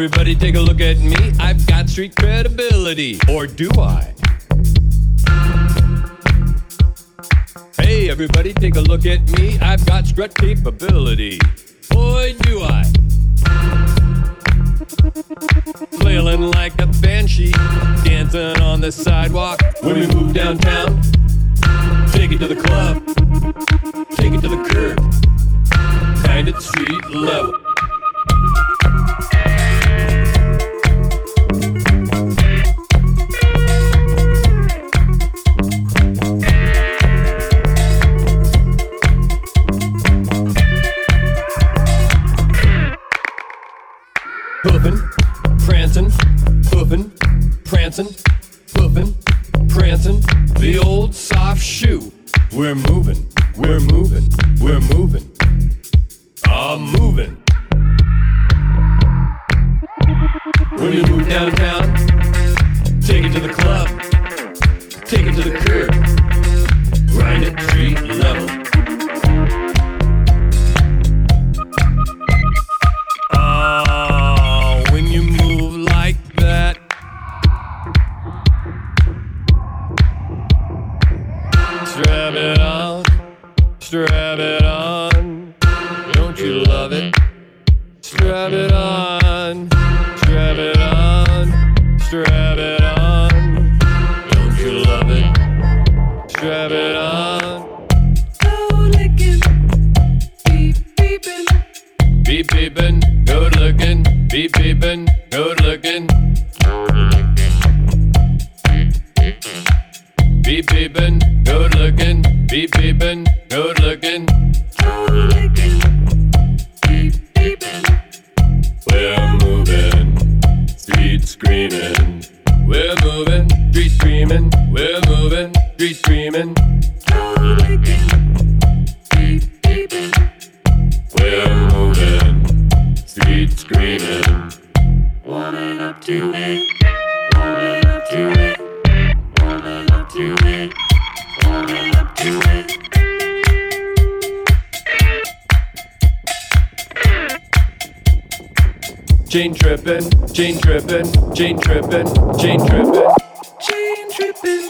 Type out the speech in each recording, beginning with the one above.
everybody take a look at me. I've got street credibility. Or do I? Hey, everybody take a look at me. I've got strut capability. Boy, sidewalk. When we move downtown, take it to the club, take it to the curb, find it street level. Chain trippin', chain trippin', chain trippin', chain trippin'. Chain trippin',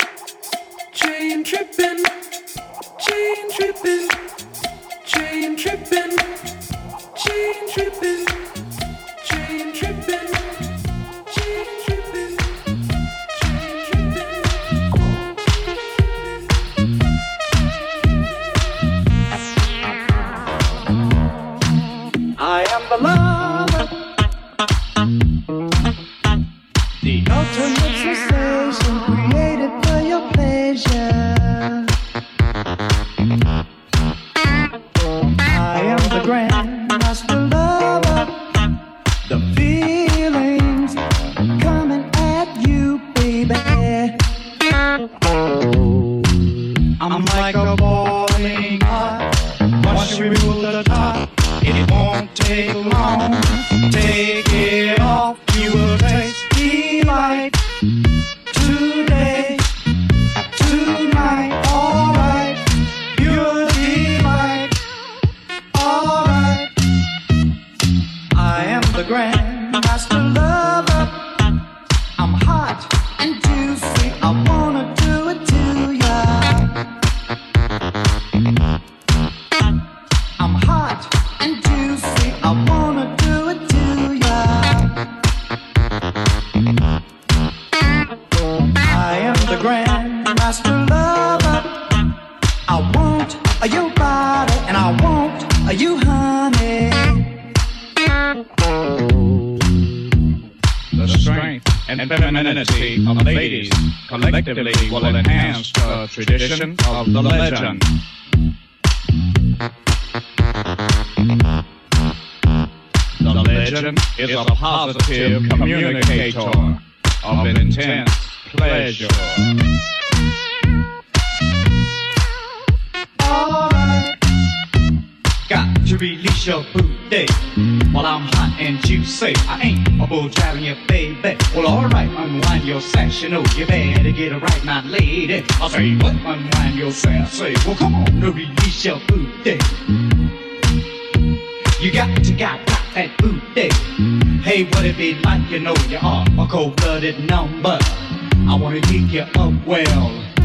tradition of the legend. The legend is a positive communicator of intense pleasure. To release your booty. While I'm hot and juicy, I ain't a bull driving you, baby. Well, alright, unwind your sash, you know you better get it right, my lady. I say, what? Unwind your sash, say, well, come on, to release your booty. You got to got, got that booty. Hey, what it be like? You know you are a cold-blooded number. I wanna dig you up well.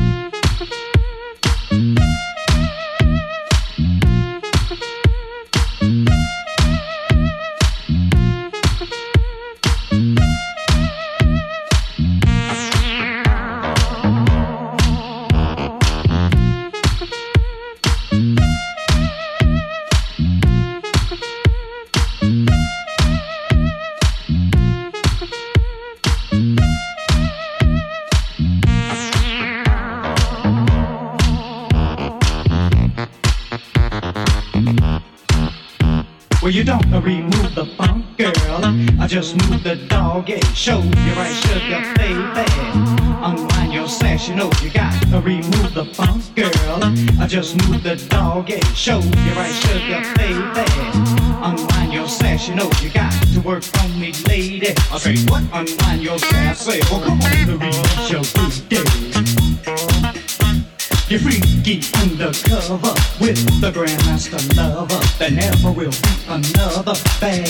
You don't remove the funk, girl. I just move the doggy. Show you right, sugar, baby. Unwind your sash, you know you got to remove the funk, girl. I just move the doggy. Show you right, sugar, baby. Unwind your sash, you know you got to work on me, lady. I say, what? Unwind your sash. Say, well, come on, to release your booty. You're freaky undercover with the Grandmaster lover. There never will be another bad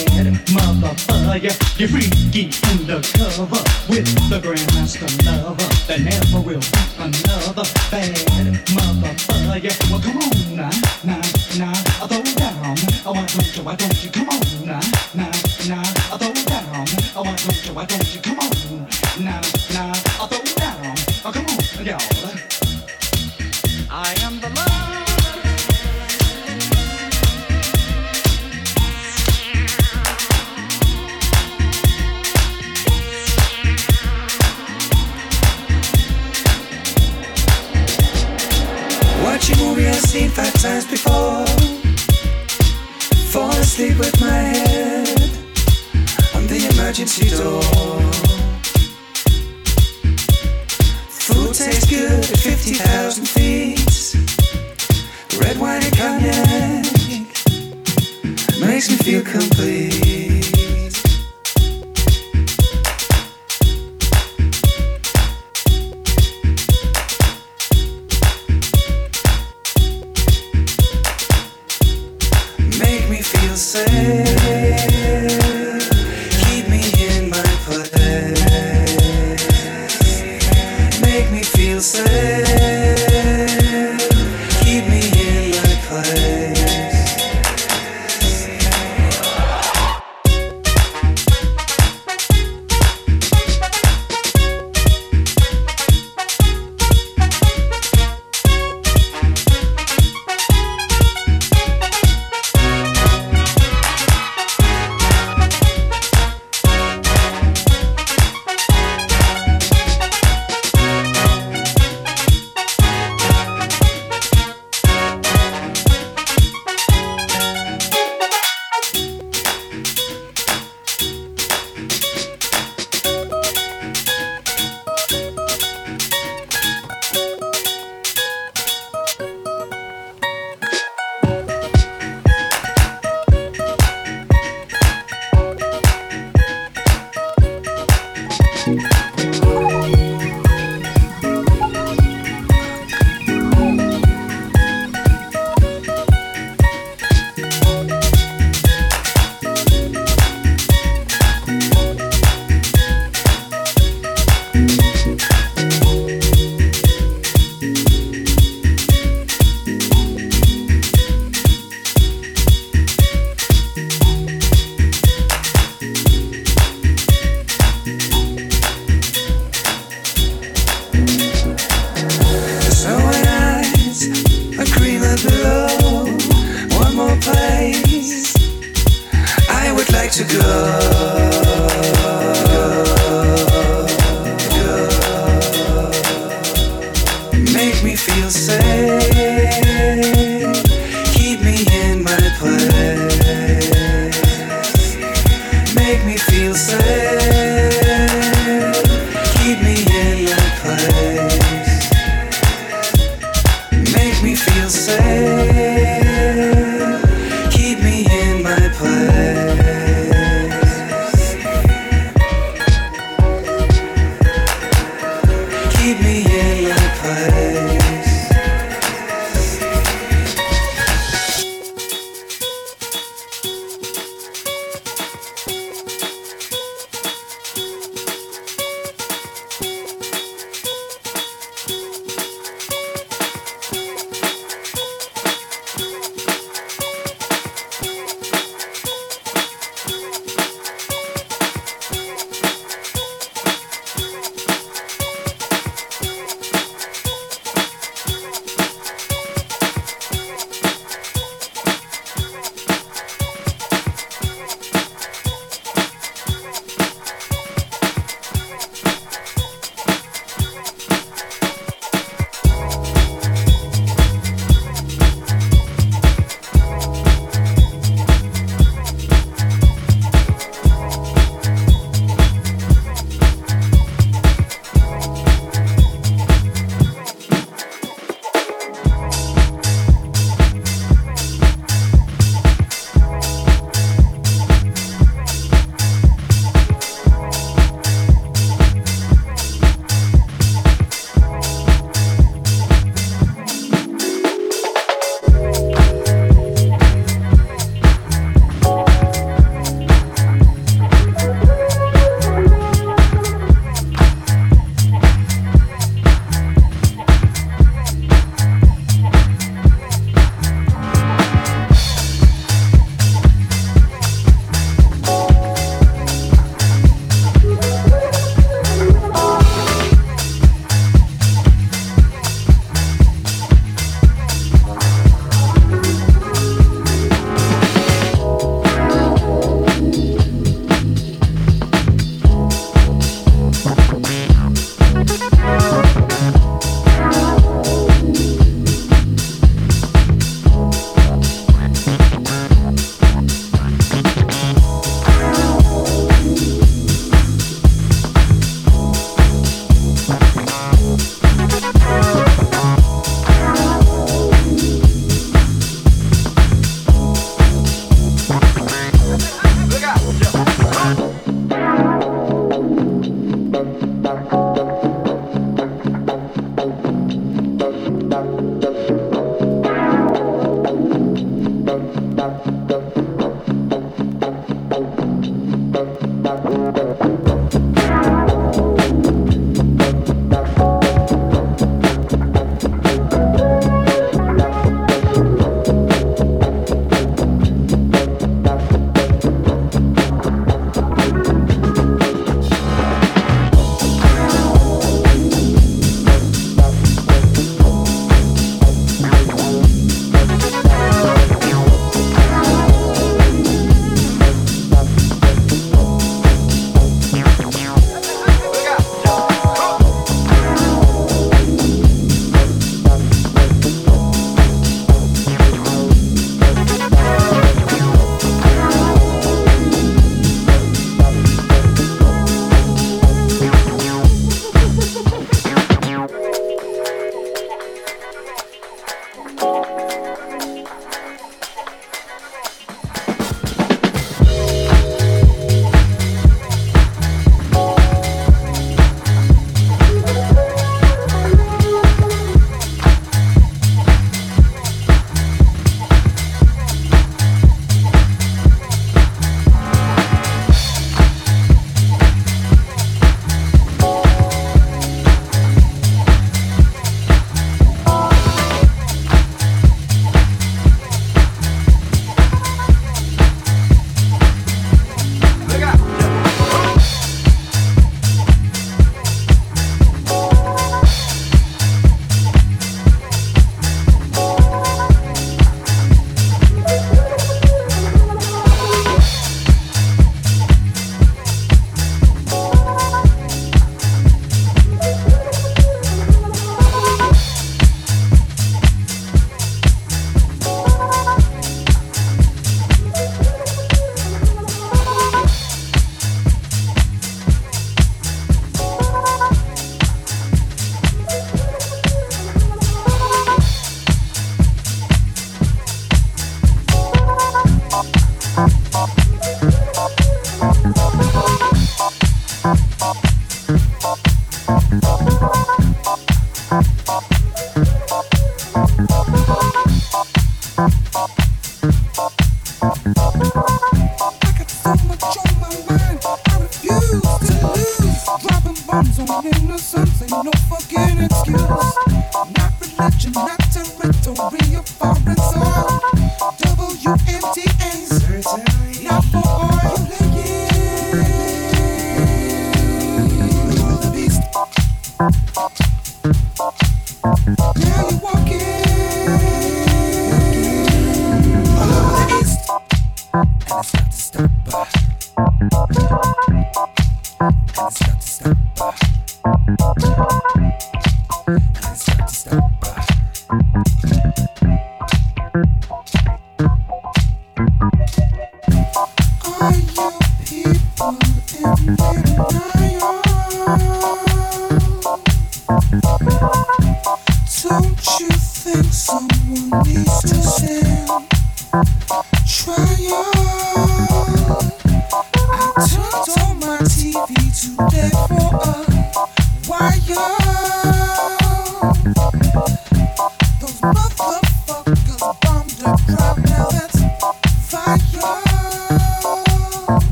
motherfucker. You're freaky undercover with the Grandmaster lover. There never will be another bad motherfucker. Well, come on now, now, now, I throw down. Oh, why don't you, why don't you come on now, now, now, I throw down. Oh, why don't you, why don't you come on now, now, I throw down. Oh, come on, y'all.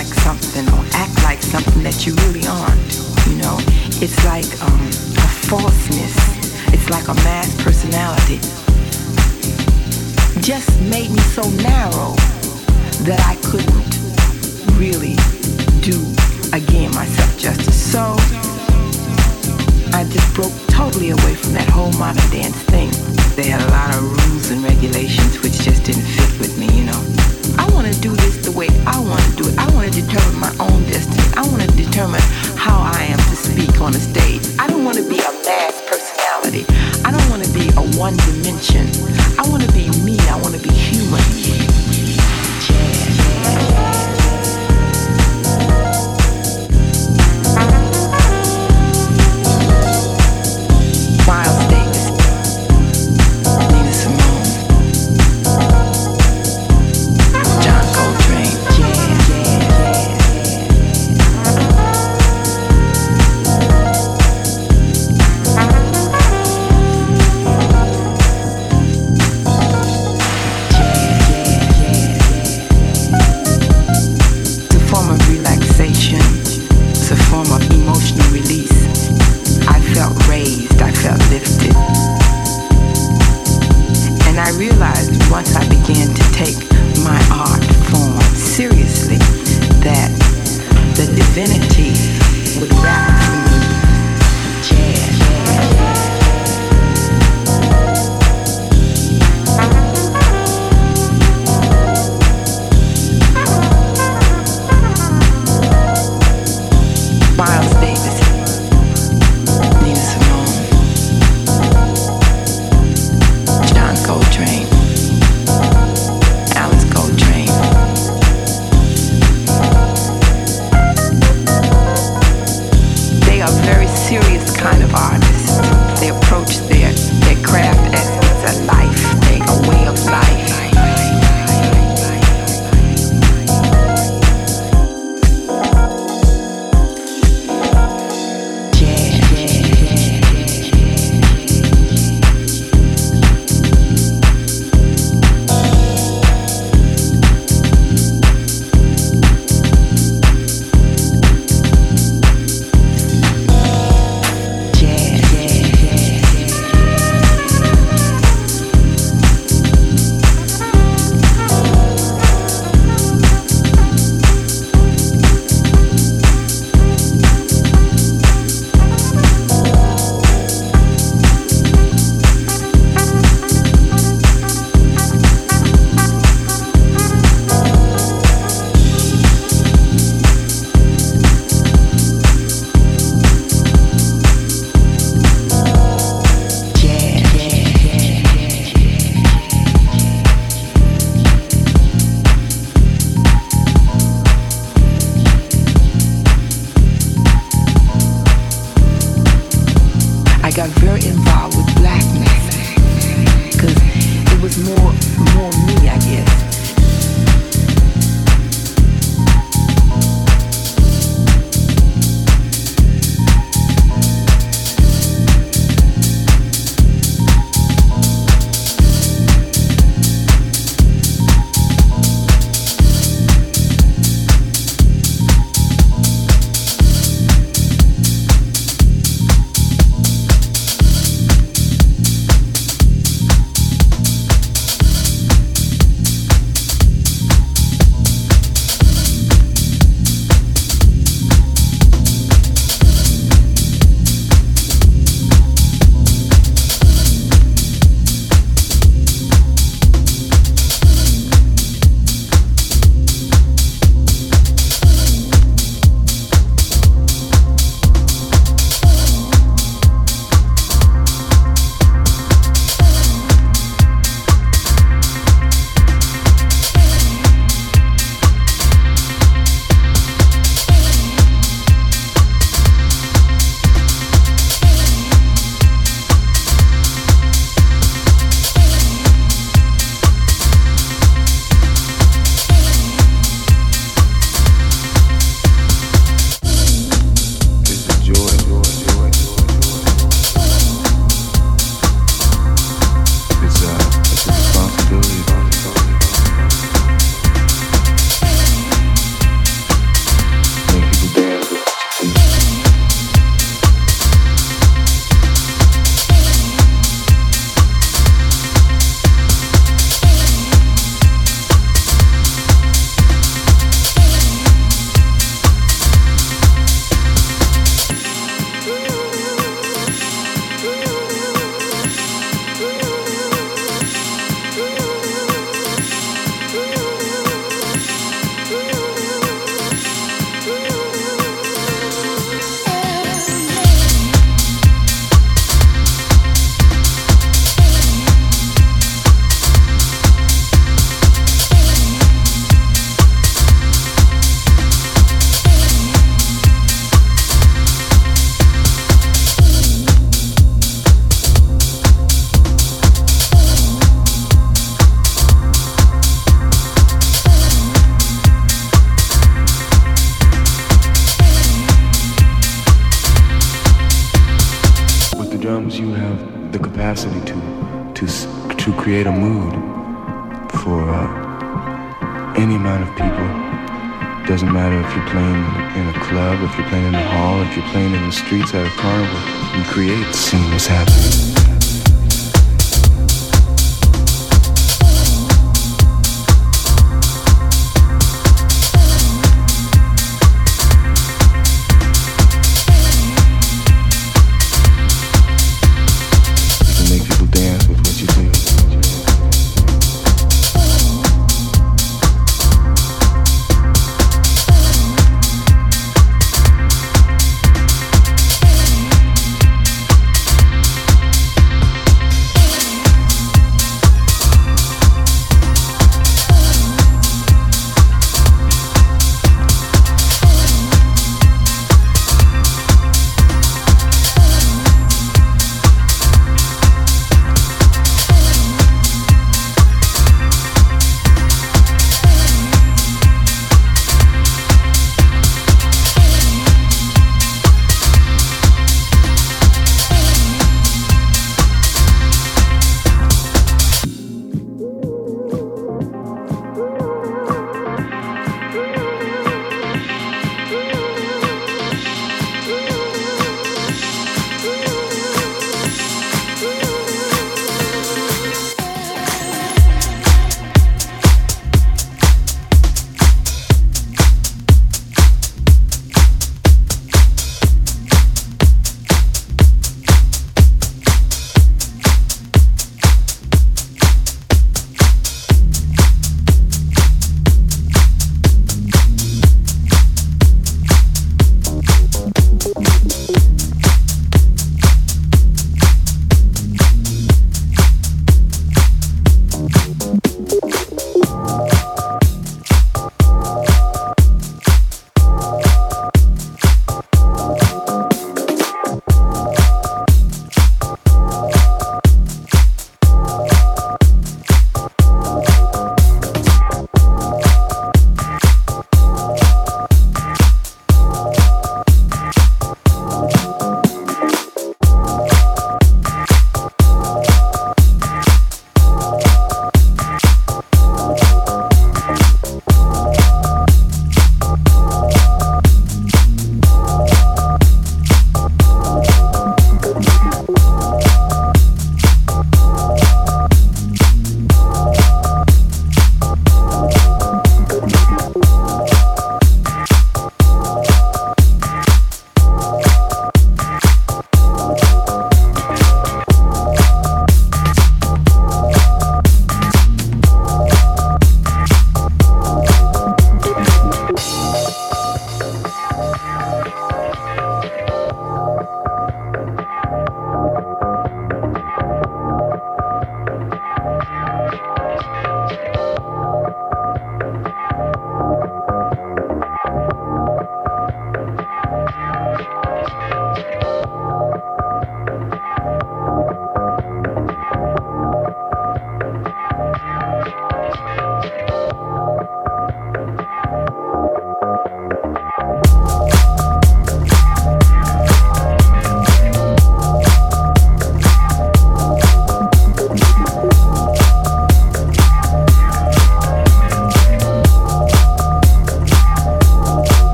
Like something or act like something that you really aren't. You know, it's like um, a falseness. It's like a mass personality. Just made me so narrow that I couldn't really do again myself justice. So I just broke totally away from that whole modern dance thing. They had a lot of rules and regulations which just didn't fit with me, you know. I want to do this the way I want to do it. I want to determine my own destiny. I want to determine how I am to speak on a stage. I don't want to be a mass personality. I don't want to be a one dimension. I want to be me. I want to be human.